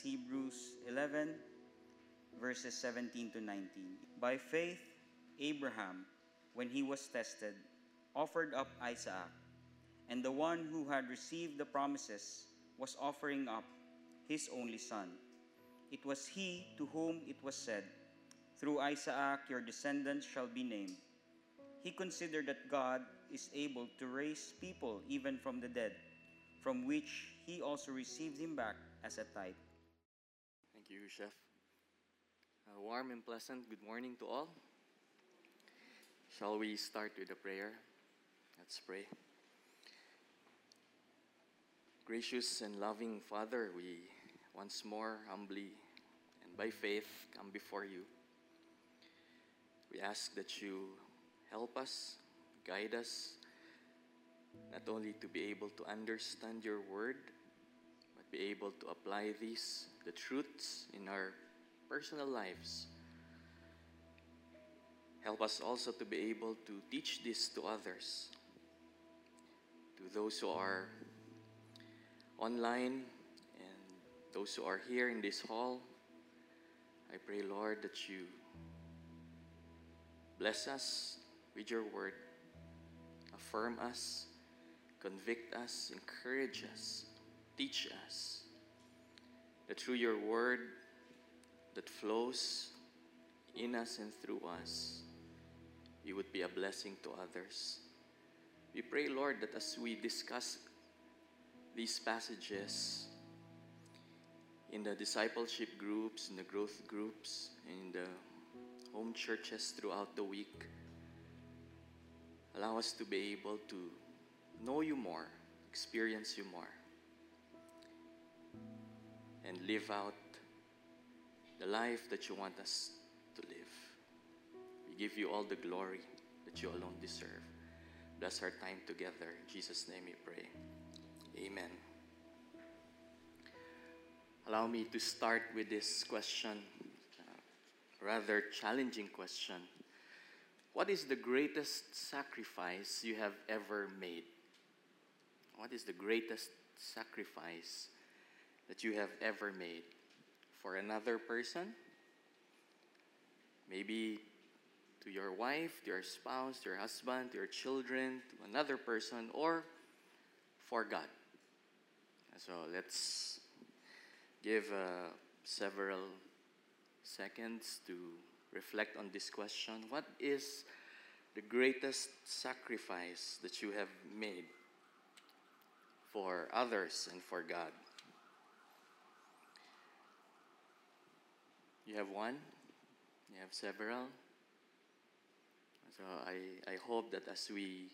Hebrews 11, verses 17 to 19. By faith, Abraham, when he was tested, offered up Isaac, and the one who had received the promises was offering up his only son. It was he to whom it was said, Through Isaac your descendants shall be named. He considered that God is able to raise people even from the dead, from which he also received him back as a type. You, Chef. A warm and pleasant good morning to all. Shall we start with a prayer? Let's pray. Gracious and loving Father, we once more humbly and by faith come before you. We ask that you help us, guide us, not only to be able to understand your word, be able to apply these, the truths, in our personal lives. Help us also to be able to teach this to others, to those who are online and those who are here in this hall. I pray, Lord, that you bless us with your word, affirm us, convict us, encourage us, teach us, that through your word that flows in us and through us, you would be a blessing to others. We pray, Lord, that as we discuss these passages in the discipleship groups, in the growth groups, in the home churches throughout the week, allow us to be able to know you more, experience you more, and live out the life that you want us to live. We give you all the glory that you alone deserve. Bless our time together. In Jesus' name we pray. Amen. Allow me to start with this question, uh, rather challenging question. What is the greatest sacrifice you have ever made? What is the greatest sacrifice that you have ever made for another person? Maybe to your wife, to your spouse, to your husband, to your children, to another person, or for God. So let's give uh, several seconds to reflect on this question. What is the greatest sacrifice that you have made for others and for God? You have one? You have several? So I, I hope that as we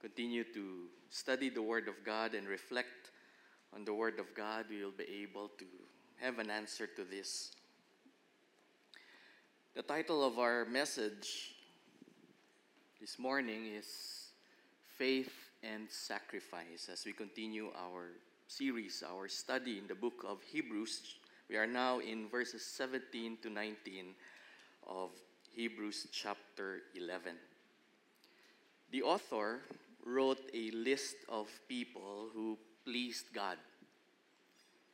continue to study the Word of God and reflect on the Word of God, we will be able to have an answer to this. The title of our message this morning is Faith and Sacrifice. As we continue our series, our study in the book of Hebrews, we are now in verses 17 to 19 of Hebrews chapter 11. The author wrote a list of people who pleased God.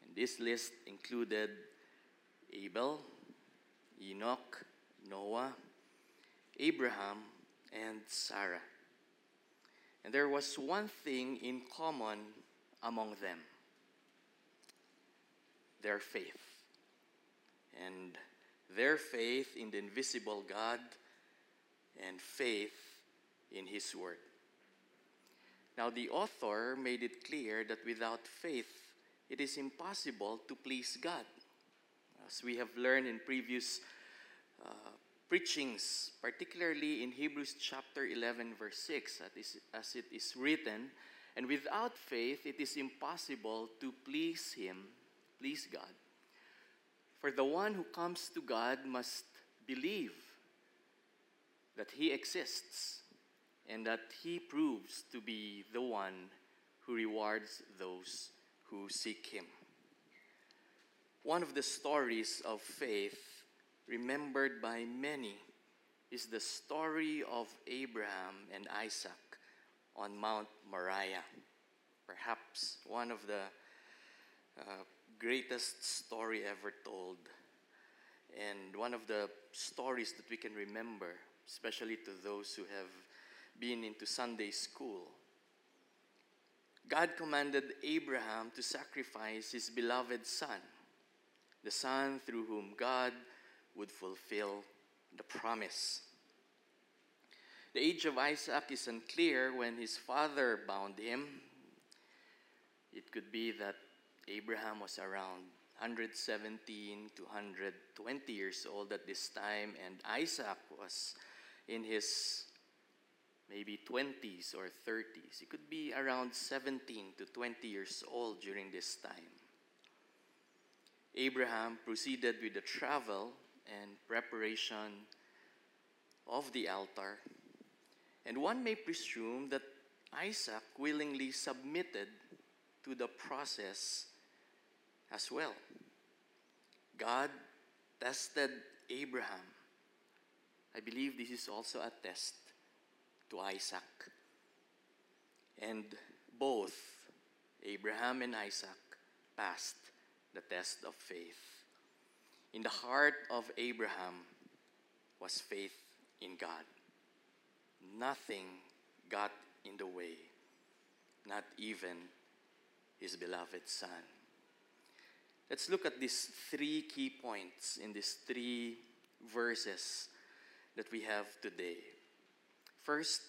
And this list included Abel, Enoch, Noah, Abraham, and Sarah. And there was one thing in common among them their faith. And their faith in the invisible God and faith in His Word. Now, the author made it clear that without faith, it is impossible to please God. As we have learned in previous uh, preachings, particularly in Hebrews chapter 11, verse 6, as it is written, and without faith, it is impossible to please Him, please God. For the one who comes to God must believe that He exists and that He proves to be the one who rewards those who seek Him. One of the stories of faith remembered by many is the story of Abraham and Isaac on Mount Moriah. Perhaps one of the uh, greatest story ever told, and one of the stories that we can remember, especially to those who have been into Sunday school. God commanded Abraham to sacrifice his beloved son, the son through whom God would fulfill the promise. The age of Isaac is unclear when his father bound him. It could be that Abraham was around 117 to 120 years old at this time, and Isaac was in his maybe 20s or 30s. He could be around 17 to 20 years old during this time. Abraham proceeded with the travel and preparation of the altar, and one may presume that Isaac willingly submitted to the process as well. God tested Abraham. I believe this is also a test to Isaac. And both Abraham and Isaac passed the test of faith. In the heart of Abraham was faith in God. Nothing got in the way, not even his beloved son. Let's look at these three key points in these three verses that we have today. First,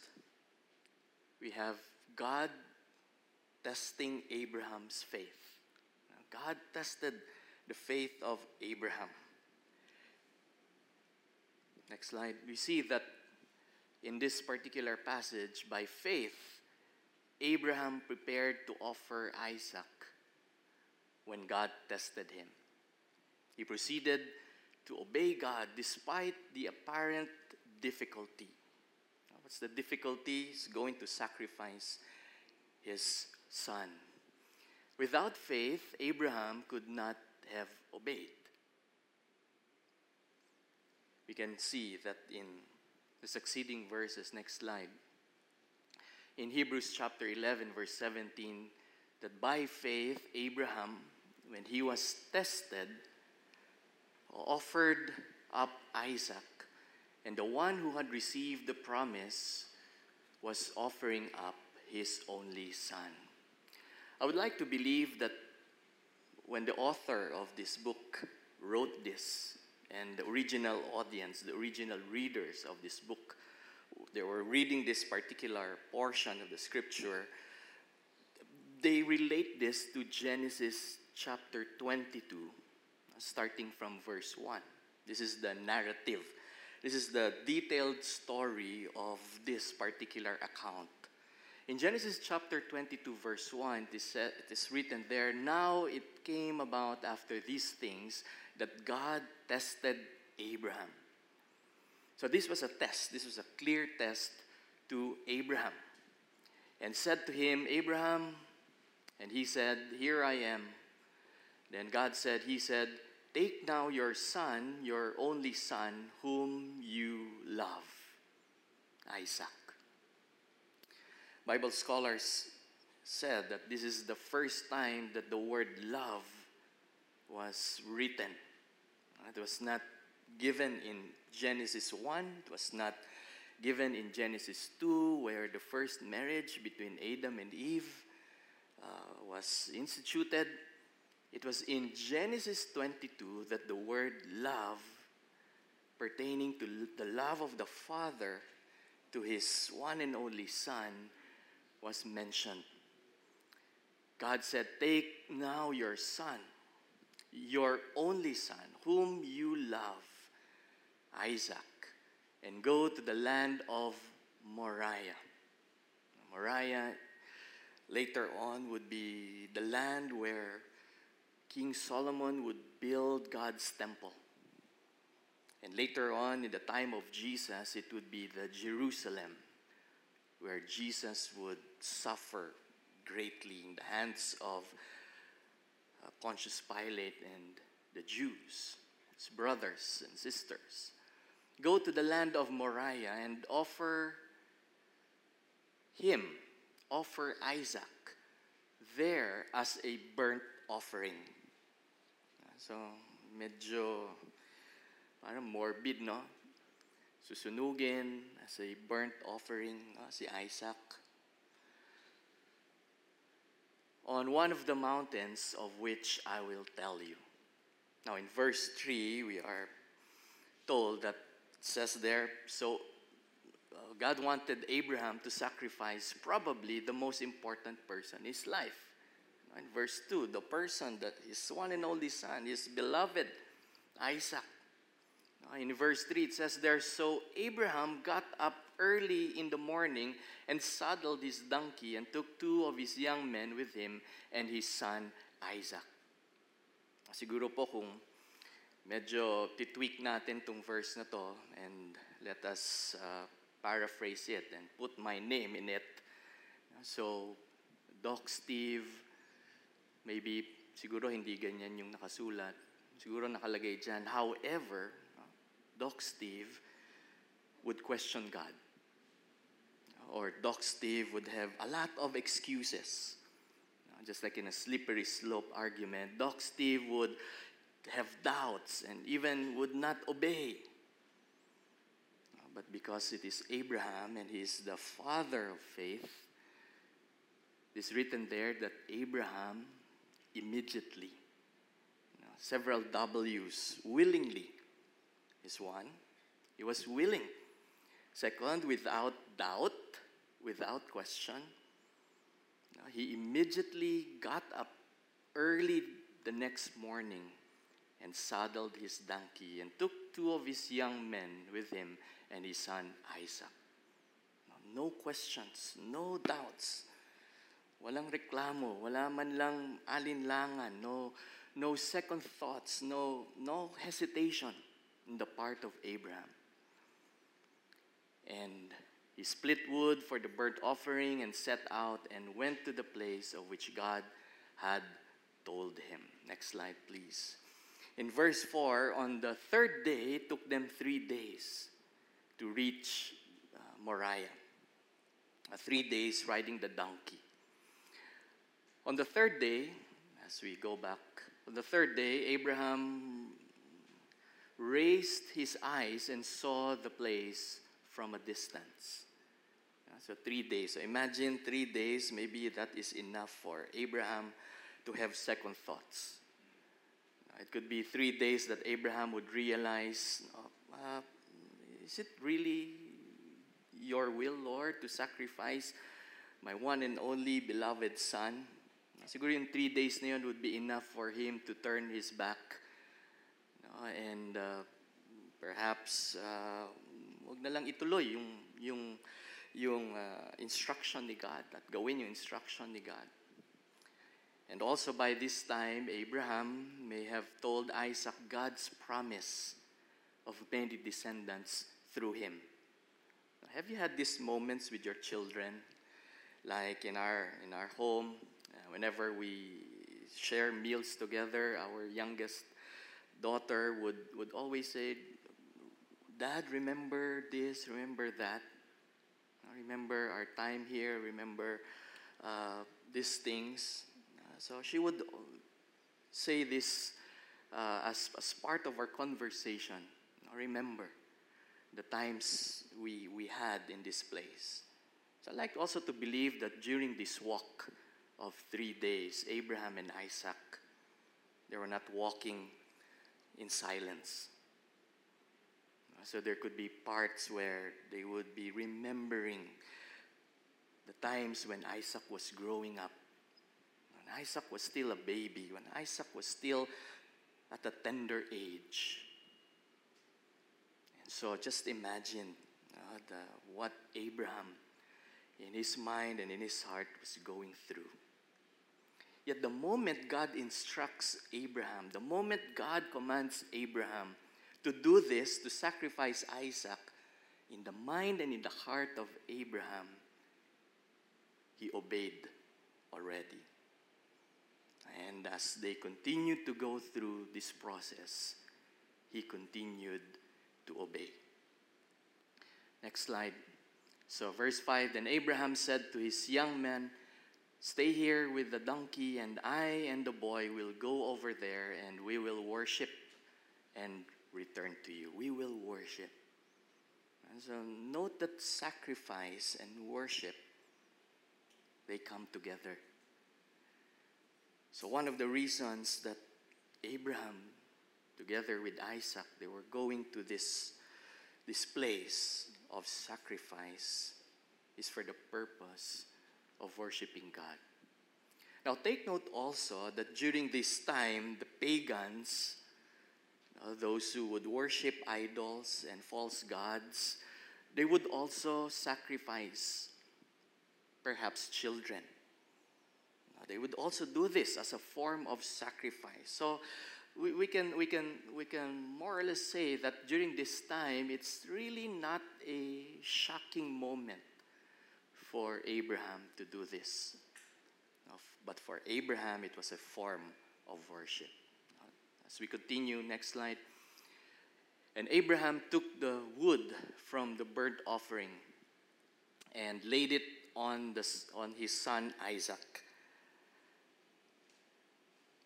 we have God testing Abraham's faith. God tested the faith of Abraham. Next slide. We see that in this particular passage, by faith, Abraham prepared to offer Isaac when God tested him. He proceeded to obey God despite the apparent difficulty. What's the difficulty? He's going to sacrifice his son. Without faith, Abraham could not have obeyed. We can see that in the succeeding verses. Next slide. In Hebrews chapter 11, verse 17, that by faith, Abraham when he was tested, offered up Isaac. And the one who had received the promise was offering up his only son. I would like to believe that when the author of this book wrote this, and the original audience, the original readers of this book, they were reading this particular portion of the scripture, they relate this to Genesis chapter 22, starting from verse 1. This is the narrative. This is the detailed story of this particular account. In Genesis chapter 22, verse 1, it is, it is written there Now it came about after these things that God tested Abraham. So this was a test, this was a clear test to Abraham. And said to him, Abraham, and he said, Here I am. Then God said, He said, Take now your son, your only son, whom you love, Isaac. Bible scholars said that this is the first time that the word love was written. It was not given in Genesis 1, it was not given in Genesis 2, where the first marriage between Adam and Eve uh, was instituted. It was in Genesis 22 that the word love, pertaining to the love of the Father to his one and only Son, was mentioned. God said, Take now your son, your only son, whom you love, Isaac, and go to the land of Moriah. Moriah later on would be the land where King Solomon would build God's temple. And later on, in the time of Jesus, it would be the Jerusalem where Jesus would suffer greatly in the hands of uh, Pontius Pilate and the Jews, his brothers and sisters. Go to the land of Moriah and offer him, offer Isaac there as a burnt offering. So, medyo parang morbid, no? Susunugin as a burnt offering no? si Isaac. On one of the mountains of which I will tell you. Now, in verse 3, we are told that it says there, so uh, God wanted Abraham to sacrifice probably the most important person in his life. In verse 2, the person that his one and only son, his beloved Isaac. In verse 3, it says there, So Abraham got up early in the morning and saddled his donkey and took two of his young men with him and his son Isaac. Siguro po kung medyo titweak natin tong verse na to and let us uh, paraphrase it and put my name in it. So, Doc Steve, maybe siguro hindi ganyan yung nakasulat. Siguro nakalagay dyan. However, Doc Steve would question God. Or Doc Steve would have a lot of excuses. Just like in a slippery slope argument, Doc Steve would have doubts and even would not obey. But because it is Abraham and he is the father of faith, it is written there that Abraham immediately, several W's, willingly is one. He was willing. Second, without doubt, without question, he immediately got up early the next morning and saddled his donkey and took two of his young men with him and his son Isaac. No questions, no doubts. Walang reklamo, wala man lang alinlangan, no, no second thoughts, no, no hesitation in the part of Abraham. And he split wood for the burnt offering and set out and went to the place of which God had told him. Next slide, please. In verse 4, on the third day, it took them three days to reach uh, Moriah. Uh, three days riding the donkey. On the third day, as we go back, on the third day, Abraham raised his eyes and saw the place from a distance. So, three days. So, imagine three days, maybe that is enough for Abraham to have second thoughts. It could be three days that Abraham would realize uh, uh, is it really your will, Lord, to sacrifice my one and only beloved son? Siguro yung three days na yun would be enough for him to turn his back no? and uh, perhaps uh, wag na lang ituloy yung yung yung uh, instruction ni God at gawin yung instruction ni God. And also by this time, Abraham may have told Isaac God's promise of many descendants through him. Have you had these moments with your children? Like in our in our home, whenever we share meals together, our youngest daughter would, would always say, Dad, remember this, remember that. Remember our time here, remember uh, these things. Uh, so she would say this uh, as, as part of our conversation. Remember the times we, we had in this place. So I like also to believe that during this walk of three days, Abraham and Isaac, they were not walking in silence. So there could be parts where they would be remembering the times when Isaac was growing up, when Isaac was still a baby, when Isaac was still at a tender age. And so just imagine uh, the, what Abraham, in his mind and in his heart, was going through. Yet the moment God instructs Abraham, the moment God commands Abraham to do this, to sacrifice Isaac, in the mind and in the heart of Abraham, he obeyed already. And as they continued to go through this process, he continued to obey. Next slide. So, verse 5 Then Abraham said to his young men, Stay here with the donkey, and I and the boy will go over there and we will worship and return to you. We will worship. And so note that sacrifice and worship they come together. So one of the reasons that Abraham together with Isaac they were going to this this place of sacrifice is for the purpose of worshiping God. Now, take note also that during this time, the pagans, those who would worship idols and false gods, they would also sacrifice perhaps children. They would also do this as a form of sacrifice. So, we, we, can, we, can, we can more or less say that during this time, it's really not a shocking moment for Abraham to do this. But for Abraham, it was a form of worship. As we continue, next slide. And Abraham took the wood from the burnt offering and laid it on, the, on his son Isaac.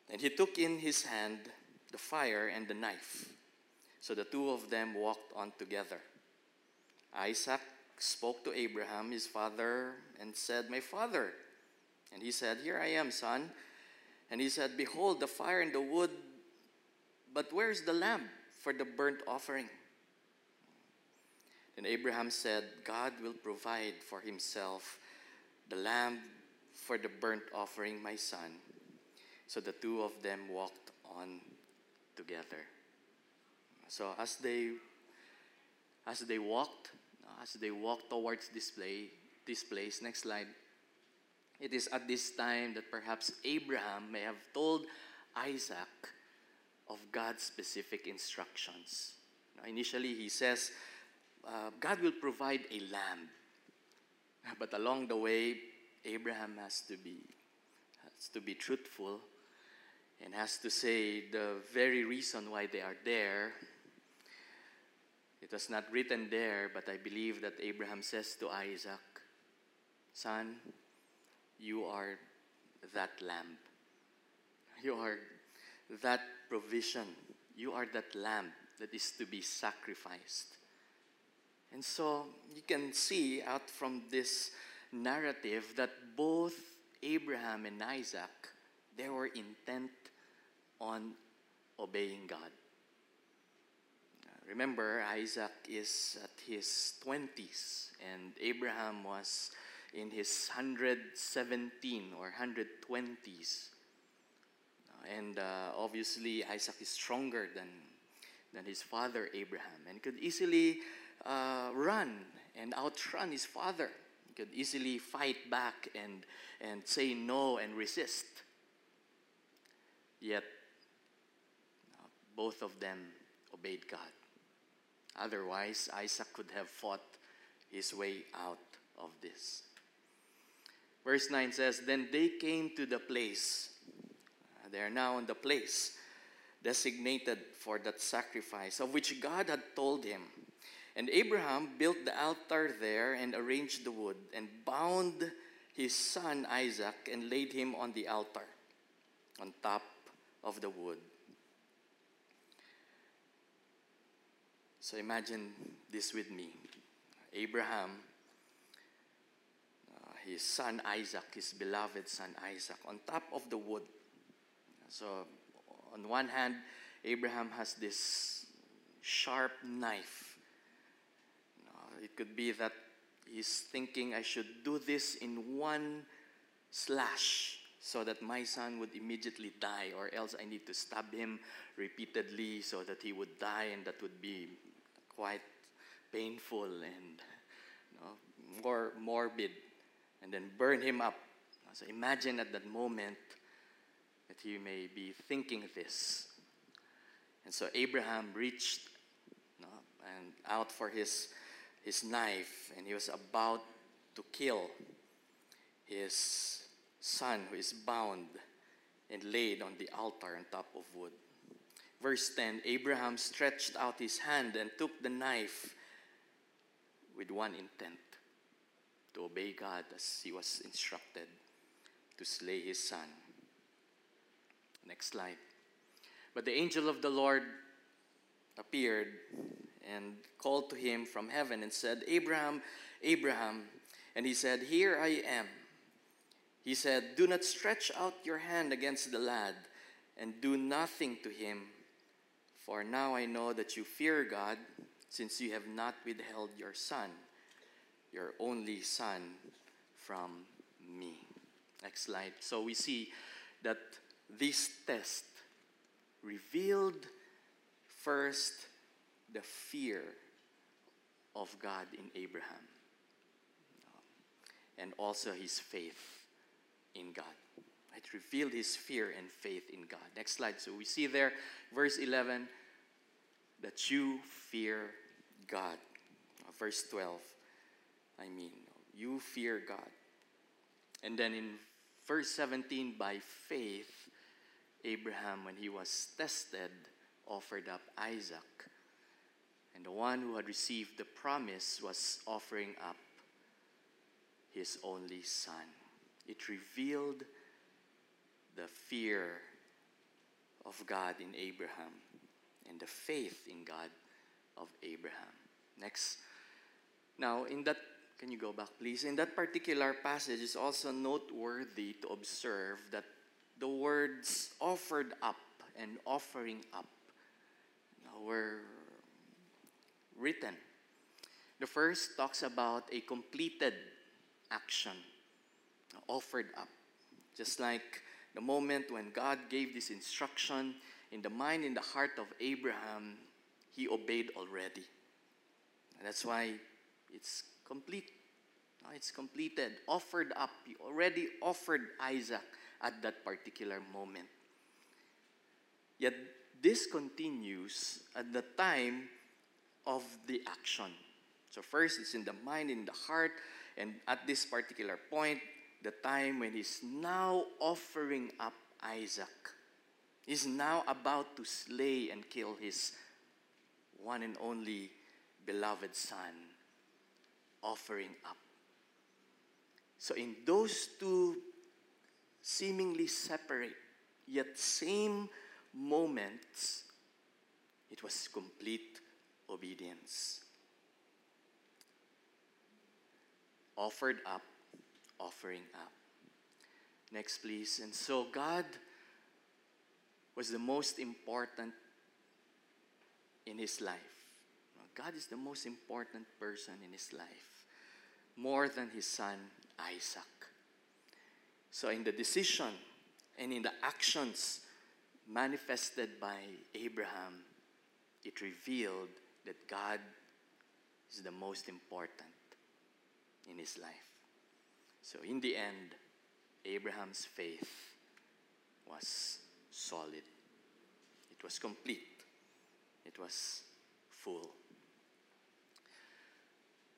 And he took in his hand the fire and the knife. So the two of them walked on together. Isaac spoke to Abraham, his father, and said, My father. And he said, Here I am, son. And he said, Behold, the fire and the wood, but where's the lamb for the burnt offering? And Abraham said, God will provide for himself the lamb for the burnt offering, my son. So the two of them walked on together. So as they as they walked, as they walked towards this, this place, next slide, it is at this time that perhaps Abraham may have told Isaac of God's specific instructions. Now, initially, he says, uh, God will provide a lamb. But along the way, Abraham has to be, has to be truthful and has to say the very reason why they are there it was not written there, but I believe that Abraham says to Isaac, Son, you are that lamb. You are that provision. You are that lamb that is to be sacrificed. And so you can see out from this narrative that both Abraham and Isaac they were intent on obeying God. Remember, Isaac is at his 20s, and Abraham was in his 117 or 120s. And uh, obviously, Isaac is stronger than, than his father Abraham and could easily uh, run and outrun his father. He could easily fight back and, and say no and resist. Yet, uh, both of them obeyed God. Otherwise, Isaac could have fought his way out of this. Verse 9 says, Then they came to the place. Uh, they are now in the place designated for that sacrifice, of which God had told him. And Abraham built the altar there and arranged the wood, and bound his son Isaac and laid him on the altar on top of the wood. So imagine this with me Abraham, uh, his son Isaac, his beloved son Isaac, on top of the wood. So, on one hand, Abraham has this sharp knife. Uh, it could be that he's thinking, I should do this in one slash so that my son would immediately die, or else I need to stab him repeatedly so that he would die, and that would be quite painful and you know, more morbid, and then burn him up. So imagine at that moment that he may be thinking this. And so Abraham reached you know, and out for his, his knife, and he was about to kill his son who is bound and laid on the altar on top of wood. Verse 10 Abraham stretched out his hand and took the knife with one intent to obey God as he was instructed. to slay his son. Next slide. But the angel of the Lord appeared and called to him from heaven and said, Abraham, Abraham. And he said, Here I am. He said, Do not stretch out your hand against the lad and do nothing to him. For now I know that you fear God, since you have not withheld your son, your only son, from me. Next slide. So we see that this test revealed first the fear of God in Abraham and also his faith in God. It revealed his fear and faith in God. Next slide. So we see there, verse 11, that you fear God. Uh, verse 12, I mean, you fear God. And then in verse 17, by faith, Abraham, when he was tested, offered up Isaac. And the one who had received the promise was offering up his only son. It revealed the fear of God in Abraham and the faith in God of Abraham. Next. Now, in that, can you go back, please? In that particular passage, it's also noteworthy to observe that the words offered up and offering up were written. The first talks about a completed action offered up. Just like the moment when God gave this instruction in the mind, in the heart of Abraham, he obeyed already. And that's why it's complete. It's completed, offered up. He already offered Isaac at that particular moment. Yet this continues at the time of the action. So, first, it's in the mind, in the heart, and at this particular point, the time when he's now offering up Isaac. He's now about to slay and kill his one and only beloved son, offering up. So, in those two seemingly separate yet same moments, it was complete obedience. Offered up offering up. Next, please. And so, God was the most important in his life. God is the most important person in his life, more than his son Isaac. So, in the decision and in the actions manifested by Abraham, it revealed that God is the most important in his life. So, in the end, Abraham's faith was solid, it was complete, it was full.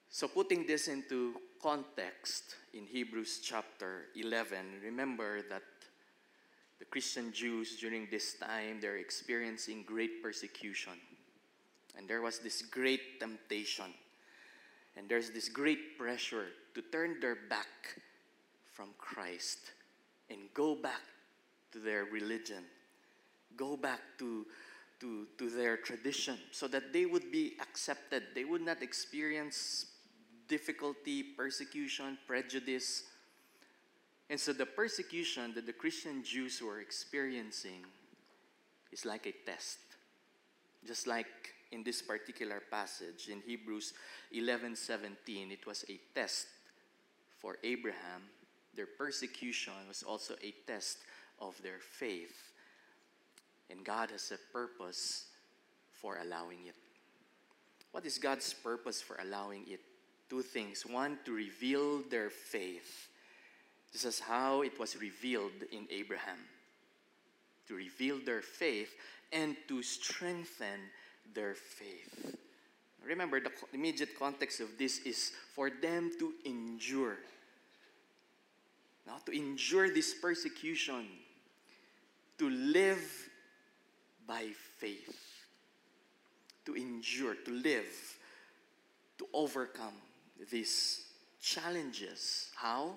So, putting this into context in Hebrews chapter 11, remember that the Christian Jews during this time they're experiencing great persecution. And there was this great temptation. And there's this great pressure to turn their back from Christ and go back to their religion, go back to, to, to their tradition, so that they would be accepted. They would not experience difficulty, persecution, prejudice. And so the persecution that the Christian Jews were experiencing is like a test. Just like in this particular passage in Hebrews 11:17, it was a test for Abraham, their persecution was also a test of their faith. And God has a purpose for allowing it. What is God's purpose for allowing it? Two things. One, to reveal their faith. This is how it was revealed in Abraham. To reveal their faith and to strengthen their faith. Remember, the immediate context of this is for them to endure now, to endure this persecution, to live by faith, to endure, to live, to overcome these challenges. How?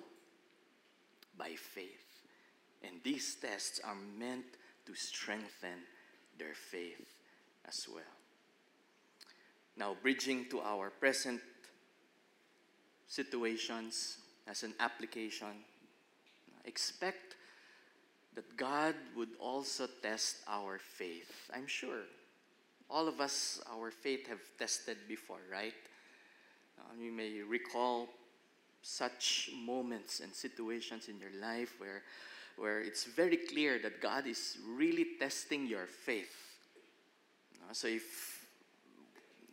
By faith. And these tests are meant to strengthen their faith as well. Now, bridging to our present situations as an application, expect that God would also test our faith. I'm sure all of us, our faith have tested before, right? Uh, you may recall such moments and situations in your life where, where it's very clear that God is really testing your faith. Uh, so if,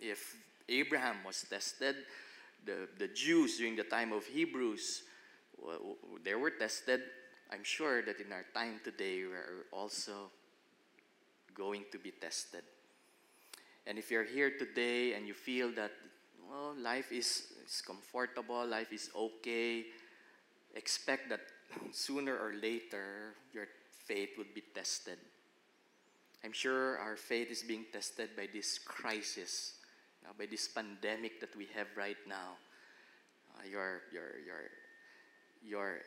if Abraham was tested, the, the Jews during the time of Hebrews, well, they were tested. I'm sure that in our time today, we're also going to be tested. And if you're here today and you feel that, well, life is, is comfortable, life is okay, expect that sooner or later your faith would be tested. I'm sure our faith is being tested by this crisis, uh, by this pandemic that we have right now. Uh, your, your, your, your,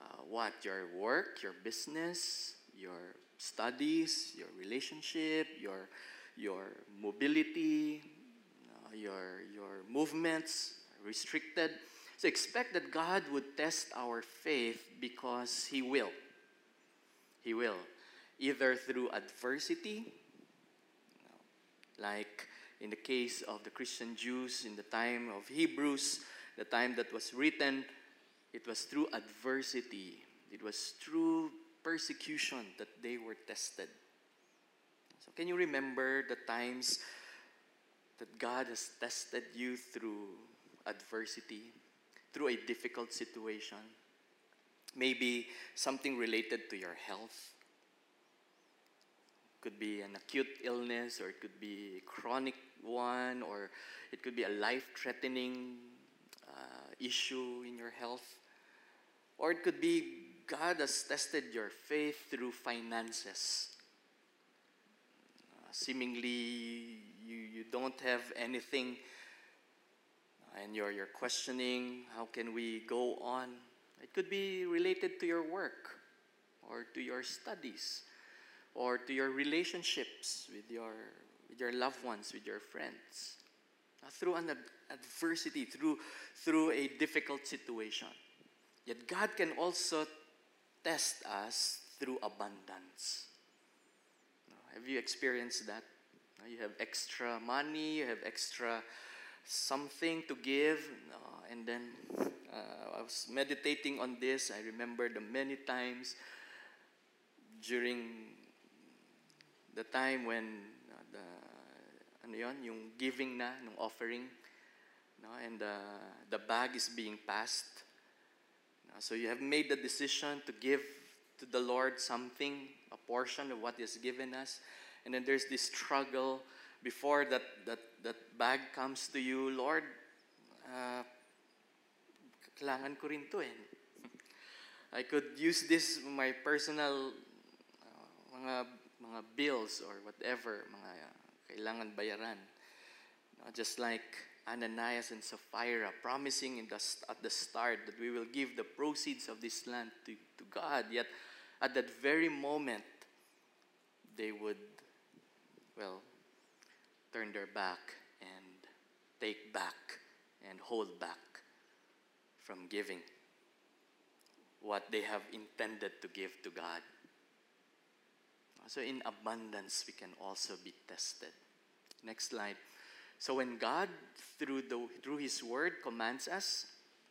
uh, what? Your work, your business, your studies, your relationship, your your mobility, uh, your, your movements restricted. So expect that God would test our faith because He will. He will. Either through adversity, like in the case of the Christian Jews in the time of Hebrews, the time that was written, it was through adversity, it was through persecution that they were tested. So, can you remember the times that God has tested you through adversity, through a difficult situation? Maybe something related to your health. Could be an acute illness, or it could be a chronic one, or it could be a life threatening uh, issue in your health. Or it could be God has tested your faith through finances. Seemingly you, you don't have anything and you're, you're questioning how can we go on? It could be related to your work or to your studies or to your relationships with your with your loved ones with your friends uh, through an ad- adversity through through a difficult situation yet god can also test us through abundance have you experienced that? You have extra money, you have extra something to give, and then uh, I was meditating on this. I remember the many times during the time when uh, the ano yon, yung giving na, ng offering, no, and uh, the bag is being passed. So you have made the decision to give to the Lord something, a portion of what He's given us. And then there's this struggle before that, that, that bag comes to you, Lord, uh, kailangan ko rin to eh. I could use this my personal uh, mga mga bills or whatever, mga uh, kailangan bayaran. Just like Ananias and Sapphira promising in the, at the start that we will give the proceeds of this land to, to God, yet at that very moment, they would, well, turn their back and take back and hold back from giving what they have intended to give to God. So, in abundance, we can also be tested. Next slide. So, when God, through, the, through His Word, commands us,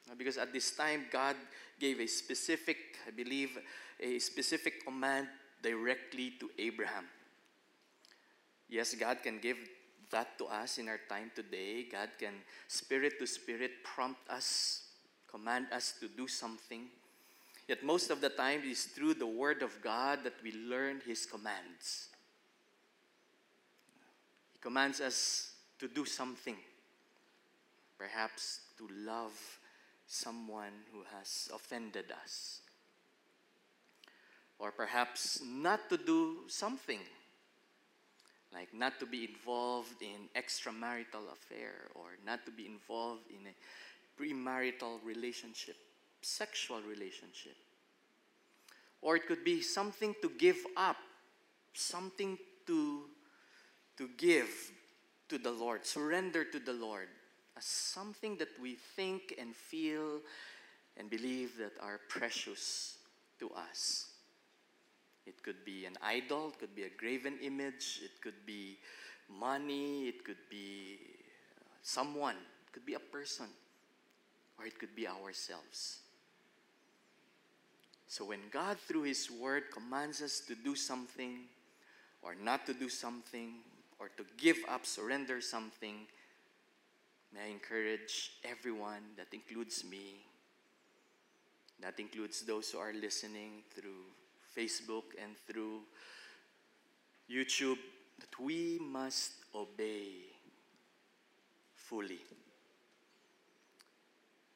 uh, because at this time, God gave a specific, I believe, a specific command directly to Abraham. Yes, God can give that to us in our time today. God can, spirit to spirit, prompt us, command us to do something. Yet most of the time, it is through the Word of God that we learn His commands. He commands us to do something, perhaps to love someone who has offended us. Or perhaps not to do something, like not to be involved in extramarital affair or not to be involved in a premarital relationship, sexual relationship. or it could be something to give up, something to, to give to the Lord, surrender to the Lord, as something that we think and feel and believe that are precious to us. It could be an idol, it could be a graven image, it could be money, it could be uh, someone, it could be a person, or it could be ourselves. So when God, through His Word, commands us to do something, or not to do something, or to give up, surrender something, may I encourage everyone, that includes me, that includes those who are listening through Facebook and through YouTube, that we must obey fully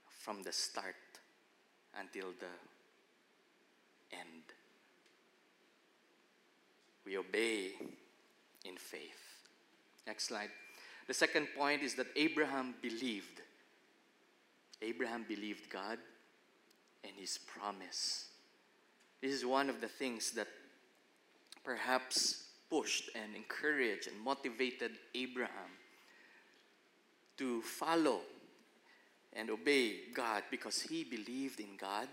from the start until the end. We obey in faith. Next slide. The second point is that Abraham believed. Abraham believed God and his promise. This is one of the things that perhaps pushed and encouraged and motivated Abraham to follow and obey God because he believed in God,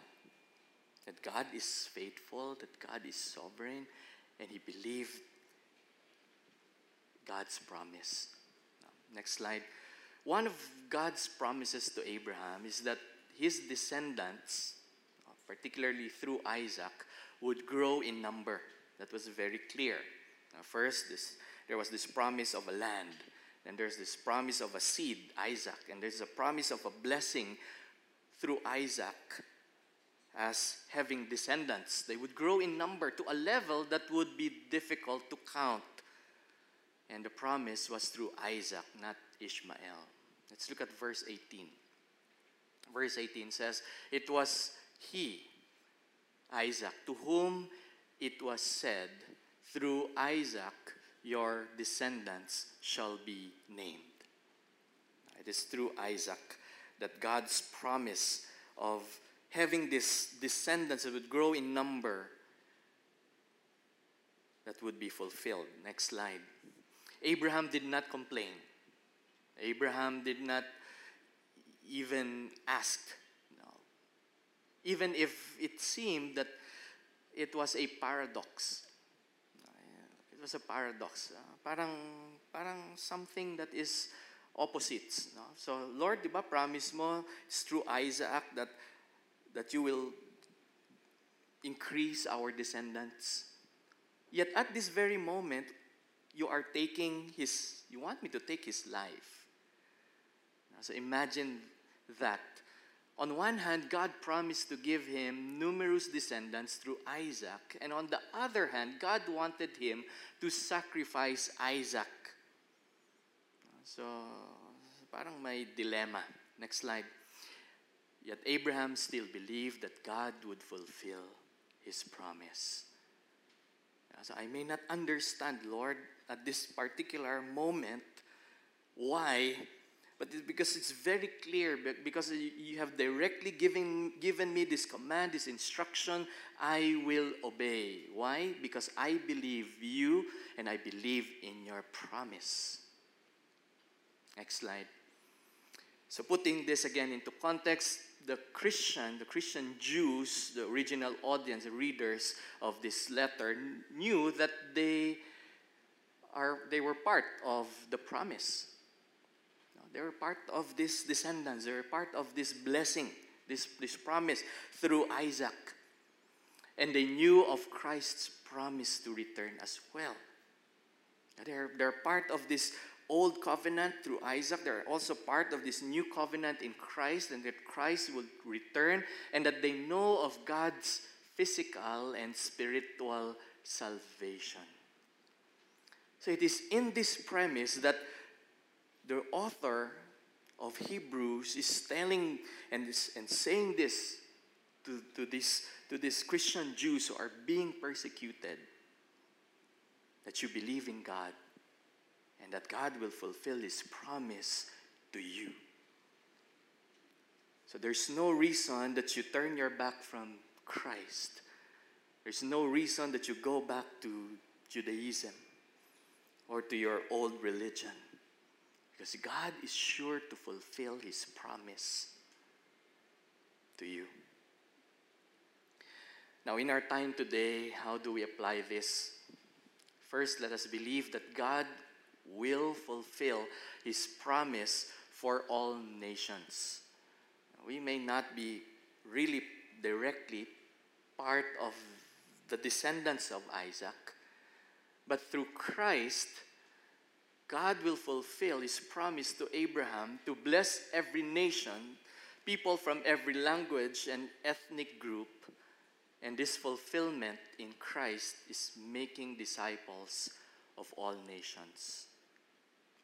that God is faithful, that God is sovereign, and he believed God's promise. Next slide. One of God's promises to Abraham is that his descendants, uh, particularly through Isaac, would grow in number. That was very clear. first, this, there was this promise of a land. Then there's this promise of a seed, Isaac. And there's a promise of a blessing through Isaac as having descendants. They would grow in number to a level that would be difficult to count. And the promise was through Isaac, not Ishmael. Let's look at verse 18. Verse 18 says, It was he, Isaac, to whom it was said, Through Isaac your descendants shall be named. It is through Isaac that God's promise of having this descendants that would grow in number that would be fulfilled. Next slide. Abraham did not complain. Abraham did not even ask. No. Even if it seemed that it was a paradox. It was a paradox. Uh, parang, parang something that is opposites. No? So, Lord, di ba, promise mo, it's through Isaac that, that you will increase our descendants. Yet at this very moment, you are taking his, you want me to take his life. So imagine that. On one hand, God promised to give him numerous descendants through Isaac. And on the other hand, God wanted him to sacrifice Isaac. So, parang may dilemma. Next slide. Yet Abraham still believed that God would fulfill his promise. So I may not understand, Lord, at this particular moment why but it's because it's very clear because you have directly given, given me this command this instruction i will obey. Why? Because i believe you and i believe in your promise. Next slide. So putting this again into context the christian the christian jews the original audience the readers of this letter knew that they are they were part of the promise. They were part of this descendants. They were part of this blessing, this, this promise through Isaac. And they knew of Christ's promise to return as well. They're, they're part of this old covenant through Isaac. They're also part of this new covenant in Christ, and that Christ will return, and that they know of God's physical and spiritual salvation. So it is in this premise that the author of Hebrews is telling and, is, and saying this to, to, this, to these Christian Jews who are being persecuted that you believe in God that God will fulfill His promise to you. So there's no reason that you turn your back from Christ There's no reason that you go back to Judaism or to your old religion because God is sure to fulfill His promise to you. Now, in our time today, how do we apply this? First, let us believe that God will fulfill His promise for all nations. We may not be really directly part of the descendants of Isaac, but through Christ, God will fulfill his promise to Abraham to bless every nation, people from every language and ethnic group. And this fulfillment in Christ is making disciples of all nations.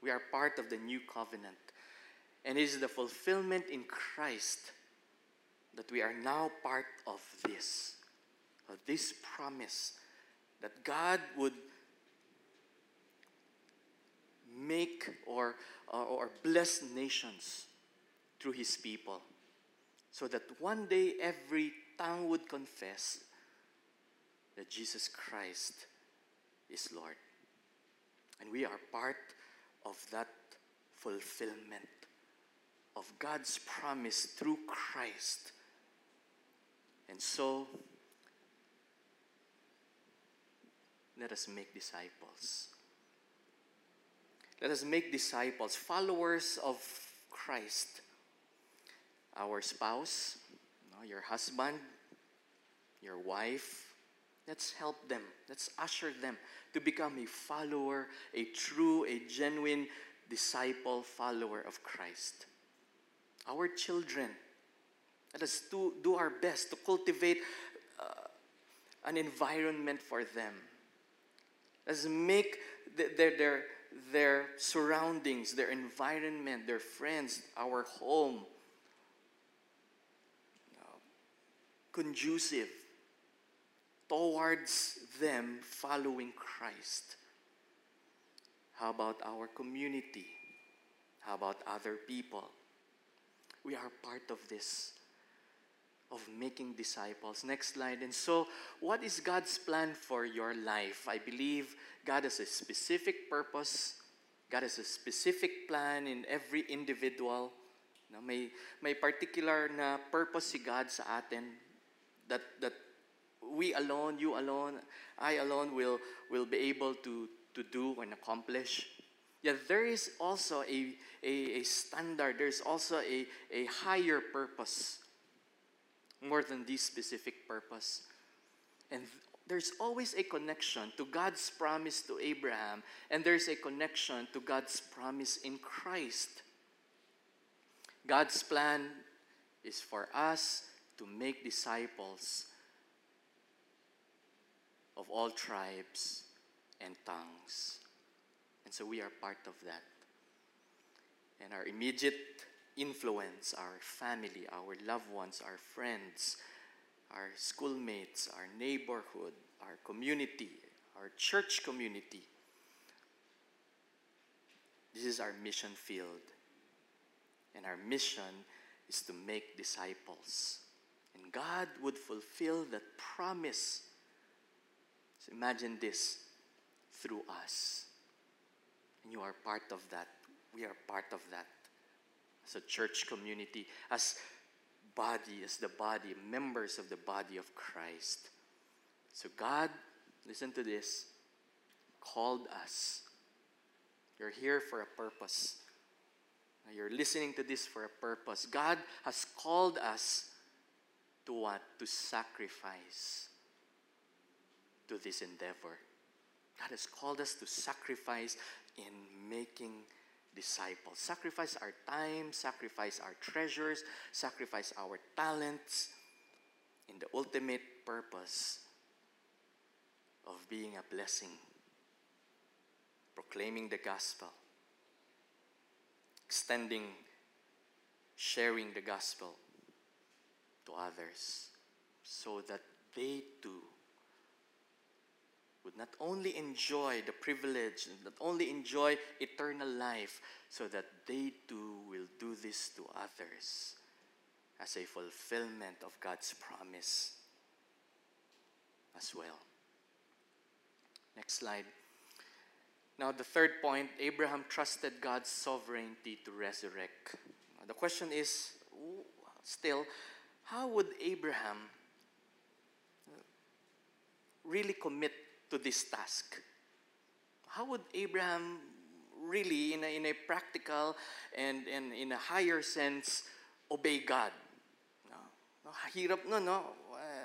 We are part of the new covenant. And it is the fulfillment in Christ that we are now part of this, of this promise that God would make or, or, or bless nations through his people. So that one day every tongue would confess that Jesus Christ is Lord. And we are part of that fulfillment of God's promise through Christ. And so, let us make disciples. Let us make disciples, followers of Christ. Our spouse, your husband, your wife, let's help them. Let's usher them to become a follower, a true, a genuine disciple, follower of Christ. Our children, let us do, do our best to cultivate uh, an environment for them. Let's make the, their, their, their surroundings, their environment, their friends, our home uh, conducive towards them following Christ. How about our community? How about other people? We are part of this, of making disciples. Next slide. And so, what is God's plan for your life? I believe God has a specific purpose. God has a specific plan in every individual. Na may, may particular na purpose si God sa atin that, that we alone, you alone, I alone will, will be able to, to do and accomplish. Yet there is also a, a, a standard, there's also a, a higher purpose more than this specific purpose. And there's always a connection to God's promise to Abraham, and there's a connection to God's promise in Christ. God's plan is for us to make disciples of all tribes and tongues. And so we are part of that. And our immediate influence, our family, our loved ones, our friends, our schoolmates, our neighborhood, our community, our church community. This is our mission field. And our mission is to make disciples. And God would fulfill that promise. So imagine this through us. And you are part of that. We are part of that. As a church community, as body, as the body, members of the body of Christ. So God, listen to this, called us. You're here for a purpose. You're listening to this for a purpose. God has called us to what? To sacrifice to this endeavor. God has called us to sacrifice in making disciples. Sacrifice our time, sacrifice our treasures, sacrifice our talents in the ultimate purpose of being a blessing, proclaiming the gospel, extending, sharing the gospel to others so that they too would not only enjoy the privilege, not only enjoy eternal life, so that they too will do this to others as a fulfillment of God's promise. as well. Next slide. Now, the third point Abraham trusted God's sovereignty to resurrect. The question is still, how would Abraham uh, really commit to this task? How would Abraham really, in a, in a practical and, and in a higher sense, obey God? No? Hirap no, no?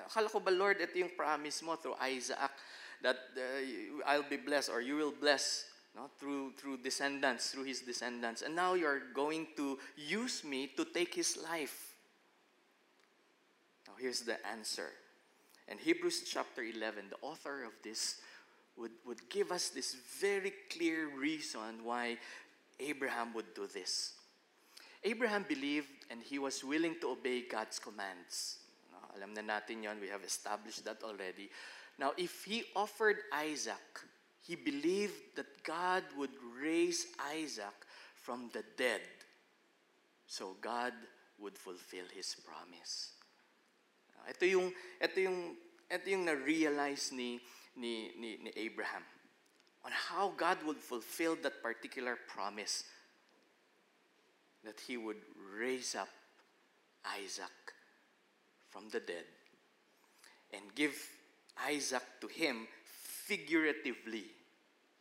Akala ko ba, Lord, ito yung promise mo through Isaac that uh, I'll be blessed or you will bless no, through, through descendants, through his descendants. And now you're going to use me to take his life. Now, here's the answer. And Hebrews chapter 11, the author of this would, would give us this very clear reason why Abraham would do this. Abraham believed and he was willing to obey God's commands. Alam na natin yon, we have established that already. Now, if he offered Isaac, he believed that God would raise Isaac from the dead. So God would fulfill his promise. Ito yung ito yung ito yung na-realize ni ni, ni, ni Abraham on how God would fulfill that particular promise that he would raise up Isaac from the dead and give Isaac to him figuratively.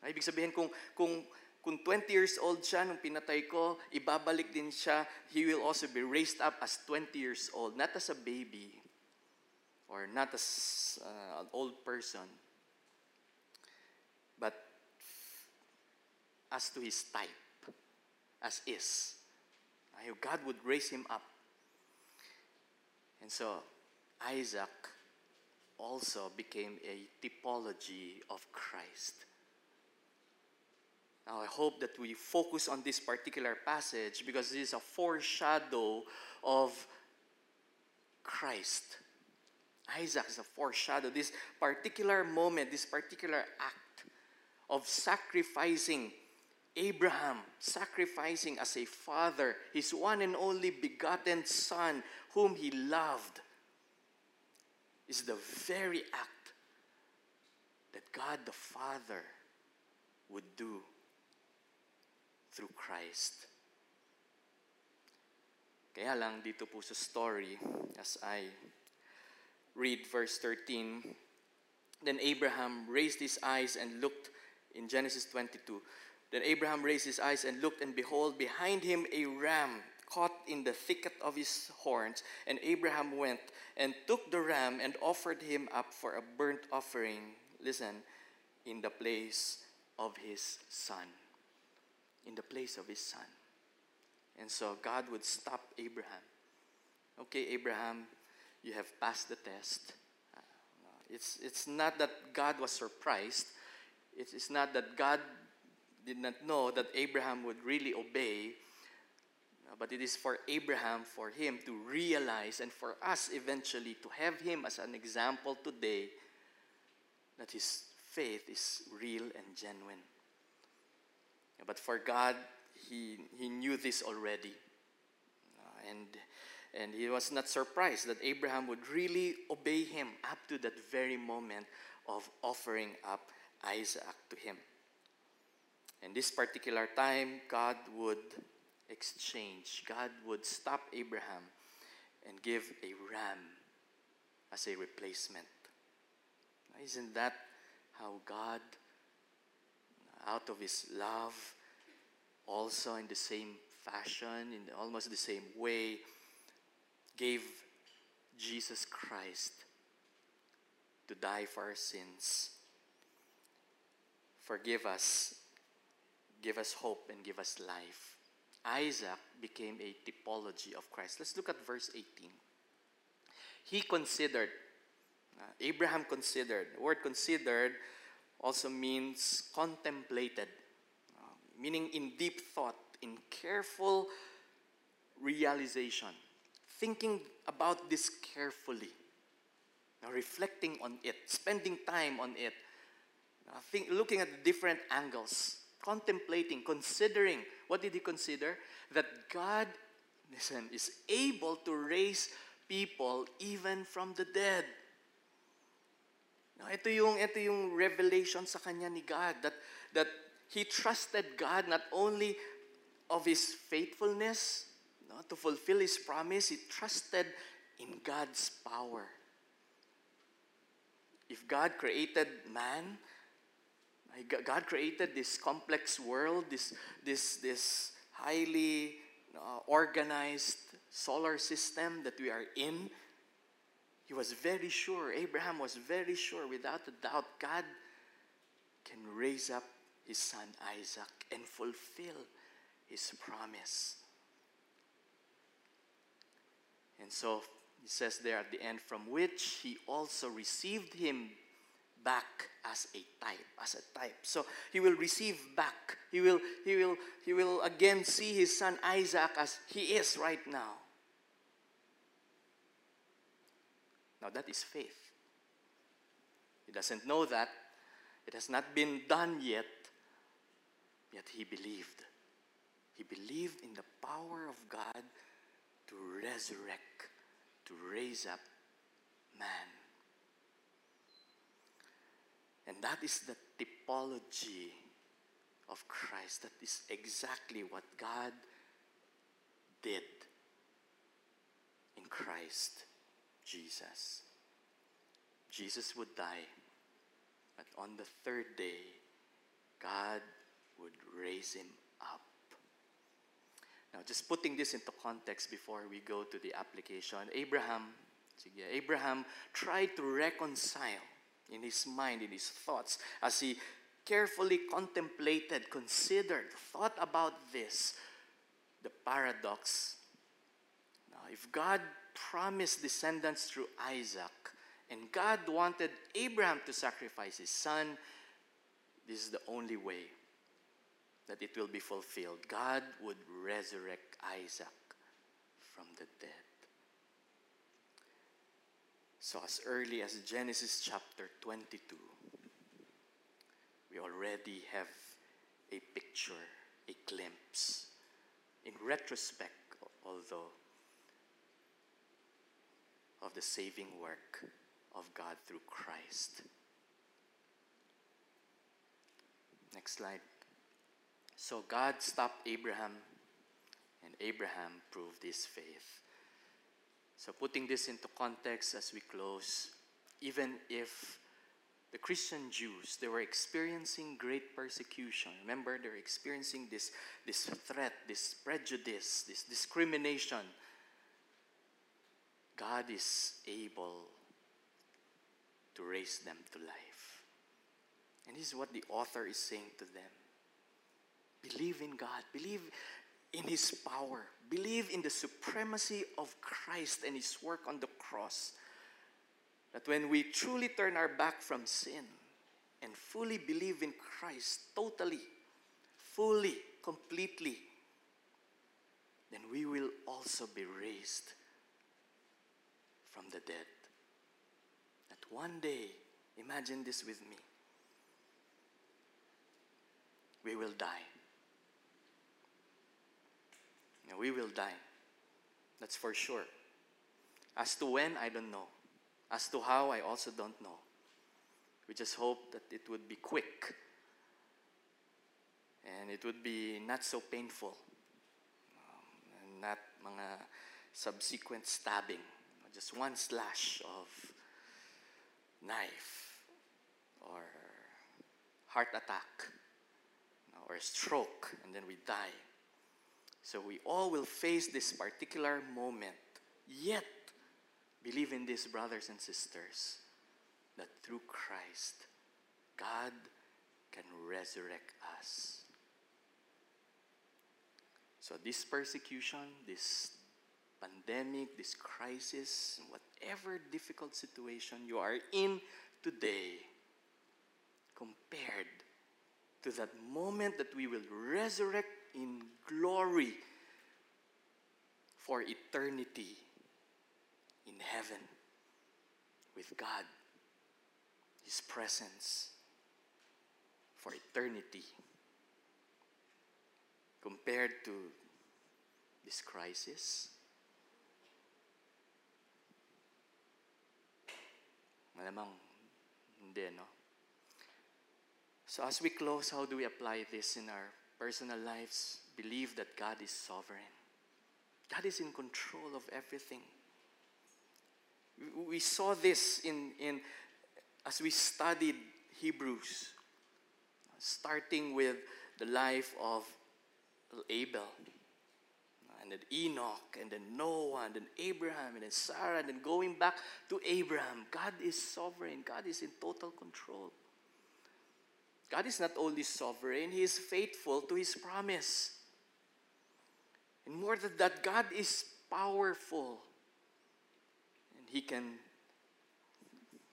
Ibig sabihin kung kung kung 20 years old siya nung pinatay ko, ibabalik din siya, he will also be raised up as 20 years old, not as a baby or not as uh, an old person, but as to his type, as is. God would raise him up. And so Isaac also became a typology of Christ. Now, I hope that we focus on this particular passage because it is a foreshadow of Christ. Isaac is a foreshadow. This particular moment, this particular act of sacrificing Abraham, sacrificing as a father his one and only begotten son, whom he loved, is the very act that God the Father would do through Christ. Kaya lang dito po sa story, as I read verse 13, then Abraham raised his eyes and looked in Genesis 22. Then Abraham raised his eyes and looked, and behold, behind him a ram caught in the thicket of his horns. And Abraham went and took the ram and offered him up for a burnt offering. Listen, in the place of his son in the place of his son. And so God would stop Abraham. Okay, Abraham, you have passed the test. It's, it's not that God was surprised. It's, it's not that God did not know that Abraham would really obey. But it is for Abraham, for him to realize, and for us eventually to have him as an example today that his faith is real and genuine. But for God, He, he knew this already. And, and He was not surprised that Abraham would really obey Him up to that very moment of offering up Isaac to Him. And this particular time, God would exchange, God would stop Abraham and give a ram as a replacement. Isn't that how God out of his love, also in the same fashion, in almost the same way, gave Jesus Christ to die for our sins. Forgive us, give us hope, and give us life. Isaac became a typology of Christ. Let's look at verse 18. He considered, uh, Abraham considered, the word considered also means contemplated, uh, meaning in deep thought, in careful realization, thinking about this carefully, now reflecting on it, spending time on it, uh, think, looking at the different angles, contemplating, considering. What did he consider? That God, listen, is able to raise people even from the dead. Now, ito yung ito yung revelation sa kanya ni God that that he trusted God not only of his faithfulness no, to fulfill his promise, he trusted in God's power. If God created man, God created this complex world, this, this, this highly uh, organized solar system that we are in. He was very sure, Abraham was very sure, without a doubt, God can raise up his son Isaac and fulfill his promise. And so he says there at the end, from which he also received him back as a type as a type. So he will receive back. He will he will he will again see his son isaac as he is right now. Now that is faith. He doesn't know that. It has not been done yet. Yet he believed. He believed in the power of god to resurrect to raise up man and that is the typology of Christ. That is exactly what God did in Christ Jesus. Jesus would die, but on the third day, God would raise him. Now, just putting this into context before we go to the application, Abraham, Abraham tried to reconcile in his mind, in his thoughts, as he carefully contemplated, considered, thought about this, the paradox. Now, if God promised descendants through Isaac, and God wanted Abraham to sacrifice his son, this is the only way that it will be fulfilled. God would resurrect Isaac from the dead. So, as early as Genesis chapter 22, we already have a picture, a glimpse. In retrospect, although, of the saving work of God through Christ. Next slide. So God stopped Abraham, and Abraham proved his faith. So, putting this into context as we close, even if the Christian Jews, they were experiencing great persecution. Remember, they're experiencing this, this threat, this prejudice, this discrimination. God is able to raise them to life. And this is what the author is saying to them. Believe in God. Believe in His power. Believe in the supremacy of Christ and His work on the cross. That when we truly turn our back from sin and fully believe in Christ, totally, fully, completely, then we will also be raised from the dead. That one day, imagine this with me, we will die. And we will die. That's for sure. As to when, I don't know. As to how, I also don't know. We just hope that it would be quick and it would be not so painful um, and not mga subsequent stabbing. Just one slash of knife or heart attack or stroke and then we die. So we all will face this particular moment. Yet, believe in this, brothers and sisters, that through Christ, God can resurrect us. So, this persecution, this pandemic, this crisis, whatever difficult situation you are in today, compared to that moment that we will resurrect in glory for eternity in heaven with God, His presence for eternity. Compared to this crisis, malamang Hindi, no? So as we close, how do we apply this in our personal lives? Believe that God is sovereign. God is in control of everything. We- saw this in, in as we studied Hebrews, starting with the life of Abel, and then Enoch, and then Noah, and then Abraham, and then Sarah, and then going back to Abraham. God is sovereign, God is in total control. God is not only sovereign, He is faithful to His promise. And more than that, God is powerful. And He can,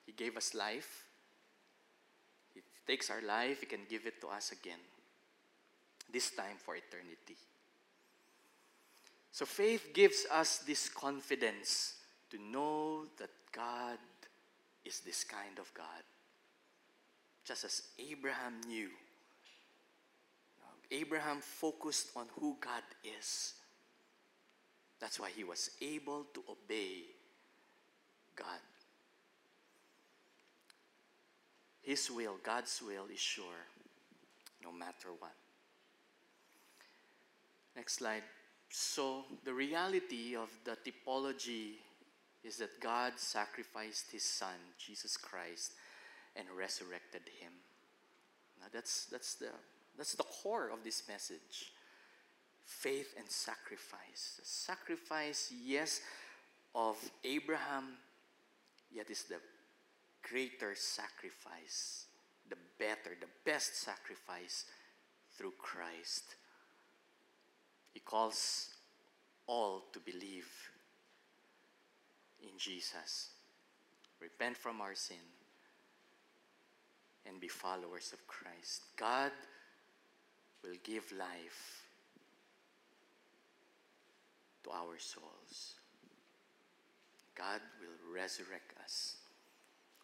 He gave us life. He takes our life, He can give it to us again. This time for eternity. So faith gives us this confidence to know that God is this kind of God. Just as Abraham knew. Abraham focused on who God is. That's why he was able to obey God. His will, God's will, is sure, no matter what. Next slide. So, the reality of the typology is that God sacrificed His Son, Jesus Christ, and resurrected Him. Now, that's, that's, the, that's the core of this message faith and sacrifice. The sacrifice, yes, of Abraham, yet is the greater sacrifice, the better, the best sacrifice through Christ. He calls all to believe in Jesus, repent from our sin, and be followers of Christ. God will give life to our souls. God will resurrect us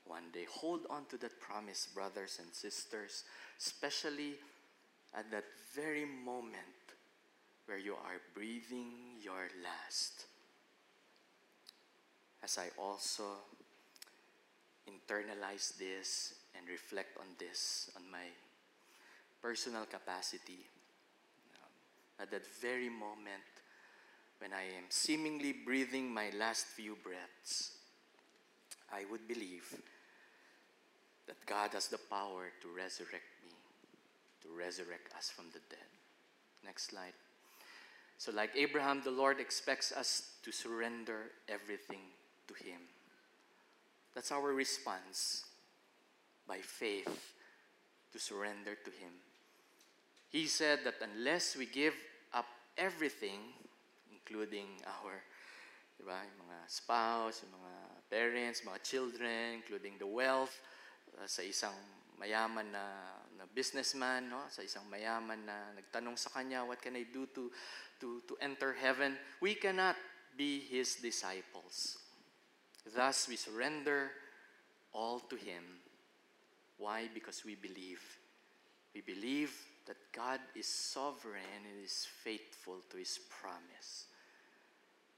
one day. Hold on to that promise, brothers and sisters, especially at that very moment where you are breathing your last. As I also internalize this and reflect on this on my personal capacity, um, at that very moment when I am seemingly breathing my last few breaths, I would believe that God has the power to resurrect me, to resurrect us from the dead. Next slide. So, like Abraham, the Lord expects us to surrender everything to Him. That's our response by faith to surrender to Him. He said that unless we give up everything, including our diba, mga spouse, mga parents, mga children, including the wealth, uh, sa isang mayaman na, na businessman, no? sa isang mayaman na nagtanong sa kanya, what can I do to, to, to enter heaven? We cannot be his disciples. Thus, we surrender all to him. Why? Because we believe. We believe that God is sovereign and is faithful to his promise.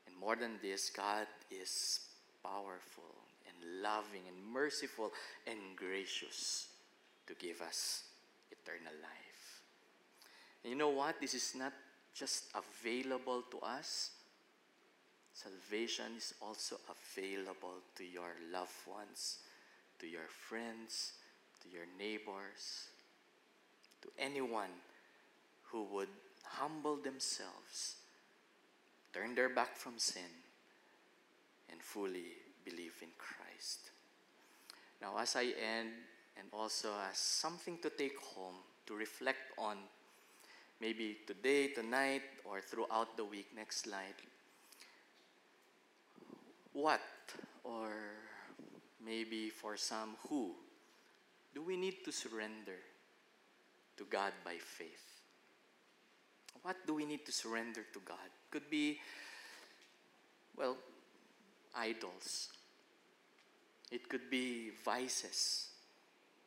And more than this, God is powerful and loving and merciful and gracious to give us eternal life. And you know what? This is not just available to us. Salvation is also available to your loved ones, to your friends, your neighbors, to anyone who would humble themselves, turn their back from sin, and fully believe in Christ. Now, as I end, and also as something to take home, to reflect on, maybe today, tonight, or throughout the week, next slide. What, or maybe for some, who, do we need to surrender to God by faith? What do we need to surrender to God? Could be, well, idols. It could be vices.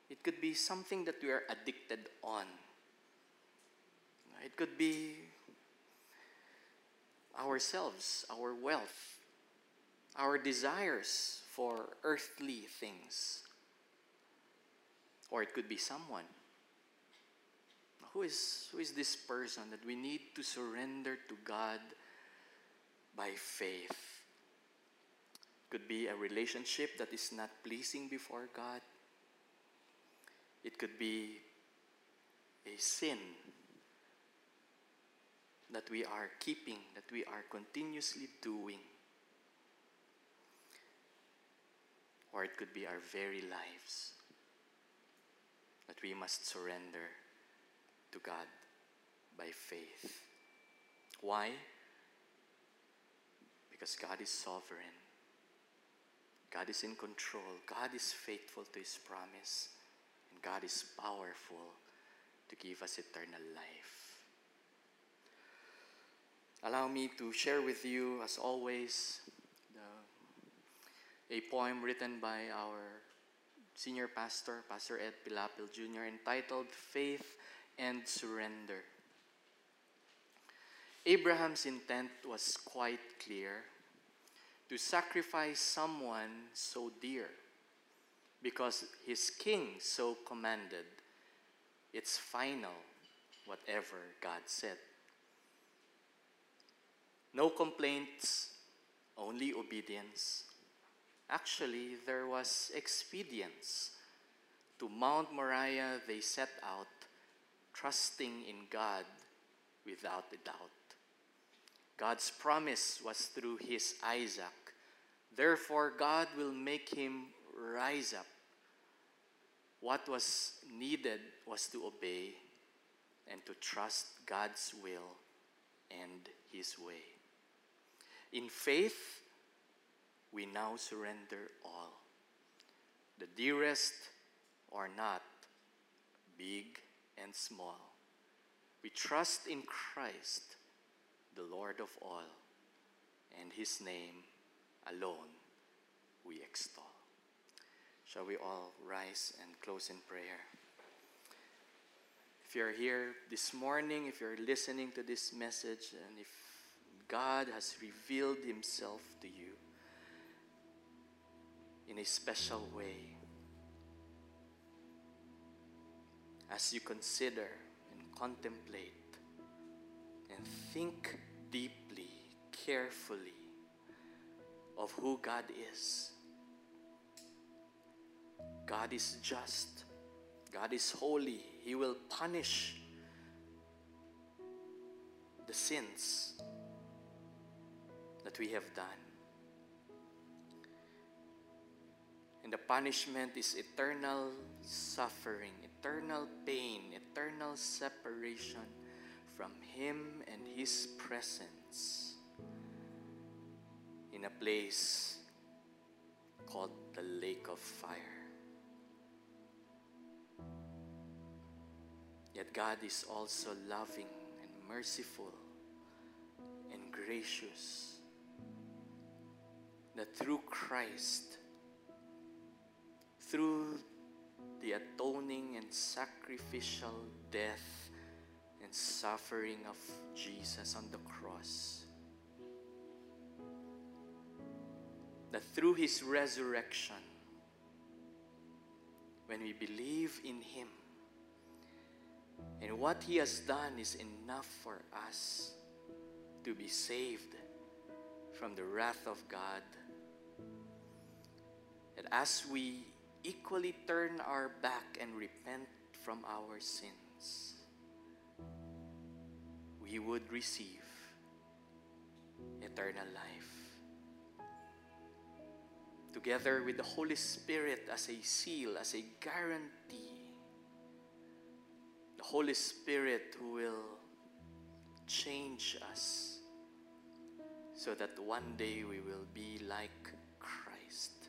It could be something that we are addicted on. It could be ourselves, our wealth, our desires for earthly things. Or it could be someone. Who is, who is this person that we need to surrender to God by faith? Could be a relationship that is not pleasing before God. It could be a sin that we are keeping, that we are continuously doing. Or it could be our very lives that we must surrender to God by faith. Why? Because God is sovereign. God is in control. God is faithful to His promise. And God is powerful to give us eternal life. Allow me to share with you, as always, the, a poem written by our senior pastor, Pastor Ed Pilapil Jr., entitled Faith and Surrender. Abraham's intent was quite clear to sacrifice someone so dear because his king so commanded. It's final, whatever God said. No complaints, only obedience. Actually, there was expedience. To Mount Moriah, they set out, trusting in God without a doubt. God's promise was through his Isaac. Therefore, God will make him rise up. What was needed was to obey and to trust God's will and his way. In faith, we now surrender all. The dearest or not, big and small. We trust in Christ, the Lord of all, and his name alone we extol. Shall we all rise and close in prayer? If you're here this morning, if you're listening to this message, and if God has revealed Himself to you in a special way, as you consider and contemplate and think deeply, carefully of who God is. God is just. God is holy. He will punish the sins that we have done. And the punishment is eternal suffering, eternal pain, eternal separation from Him and His presence in a place called the lake of fire. Yet God is also loving and merciful and gracious. That through Christ, through the atoning and sacrificial death and suffering of Jesus on the cross, that through his resurrection, when we believe in him, and what he has done is enough for us to be saved from the wrath of God. And as we equally turn our back and repent from our sins, we would receive eternal life. Together with the Holy Spirit as a seal, as a guarantee. The Holy Spirit who will change us so that one day we will be like Christ.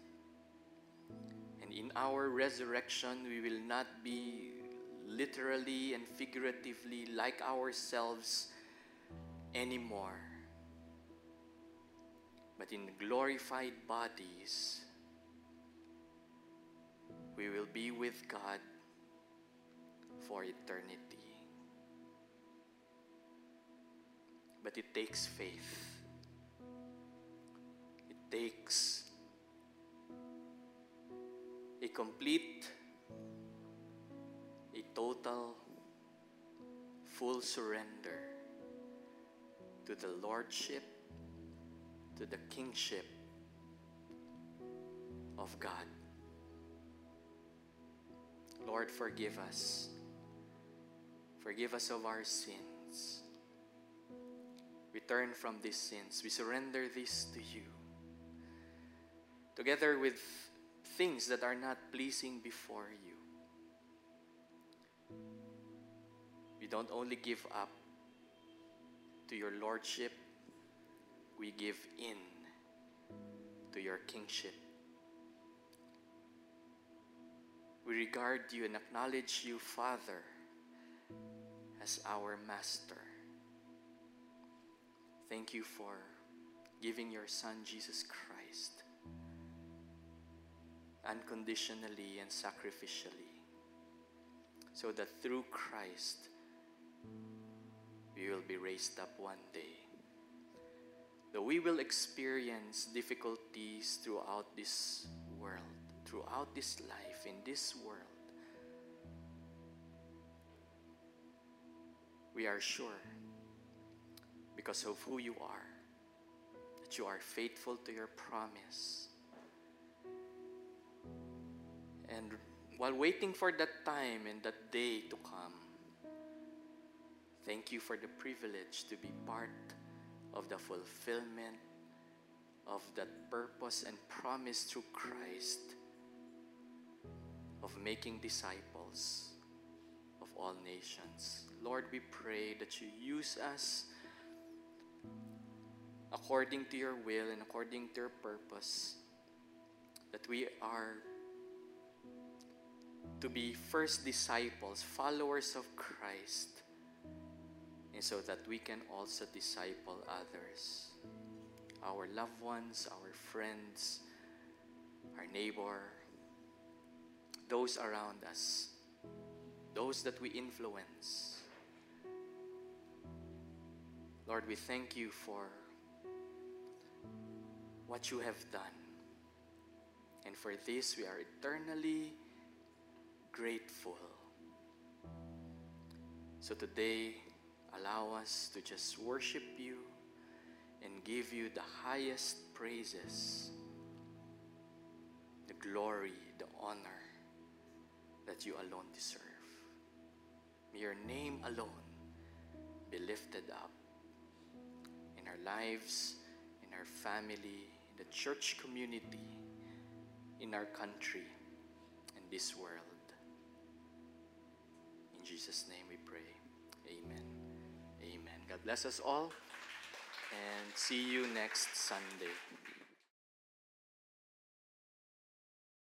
In our resurrection, we will not be literally and figuratively like ourselves anymore. But in glorified bodies, we will be with God for eternity. But it takes faith. It takes a complete a total, full surrender to the Lordship, to the Kingship of God. Lord, forgive us. Forgive us of our sins. We turn from these sins. We surrender this to you. Together with things that are not pleasing before you. We don't only give up to your lordship, we give in to your kingship. We regard you and acknowledge you, Father, as our Master. Thank you for giving your Son, Jesus Christ, unconditionally and sacrificially, so that through Christ we will be raised up one day. Though we will experience difficulties throughout this world, throughout this life, in this world, we are sure, because of who you are, that you are faithful to your promise. And while waiting for that time and that day to come, thank you for the privilege to be part of the fulfillment of that purpose and promise through Christ of making disciples of all nations. Lord, we pray that you use us according to your will and according to your purpose, that we are to be first disciples, followers of Christ, and so that we can also disciple others, our loved ones, our friends, our neighbor, those around us, those that we influence. Lord, we thank you for what you have done. And for this, we are eternally grateful. So today, allow us to just worship you and give you the highest praises, the glory, the honor that you alone deserve. May your name alone be lifted up in our lives, in our family, in the church community, in our country, in this world. In Jesus' name we pray. Amen. Amen. God bless us all and see you next Sunday.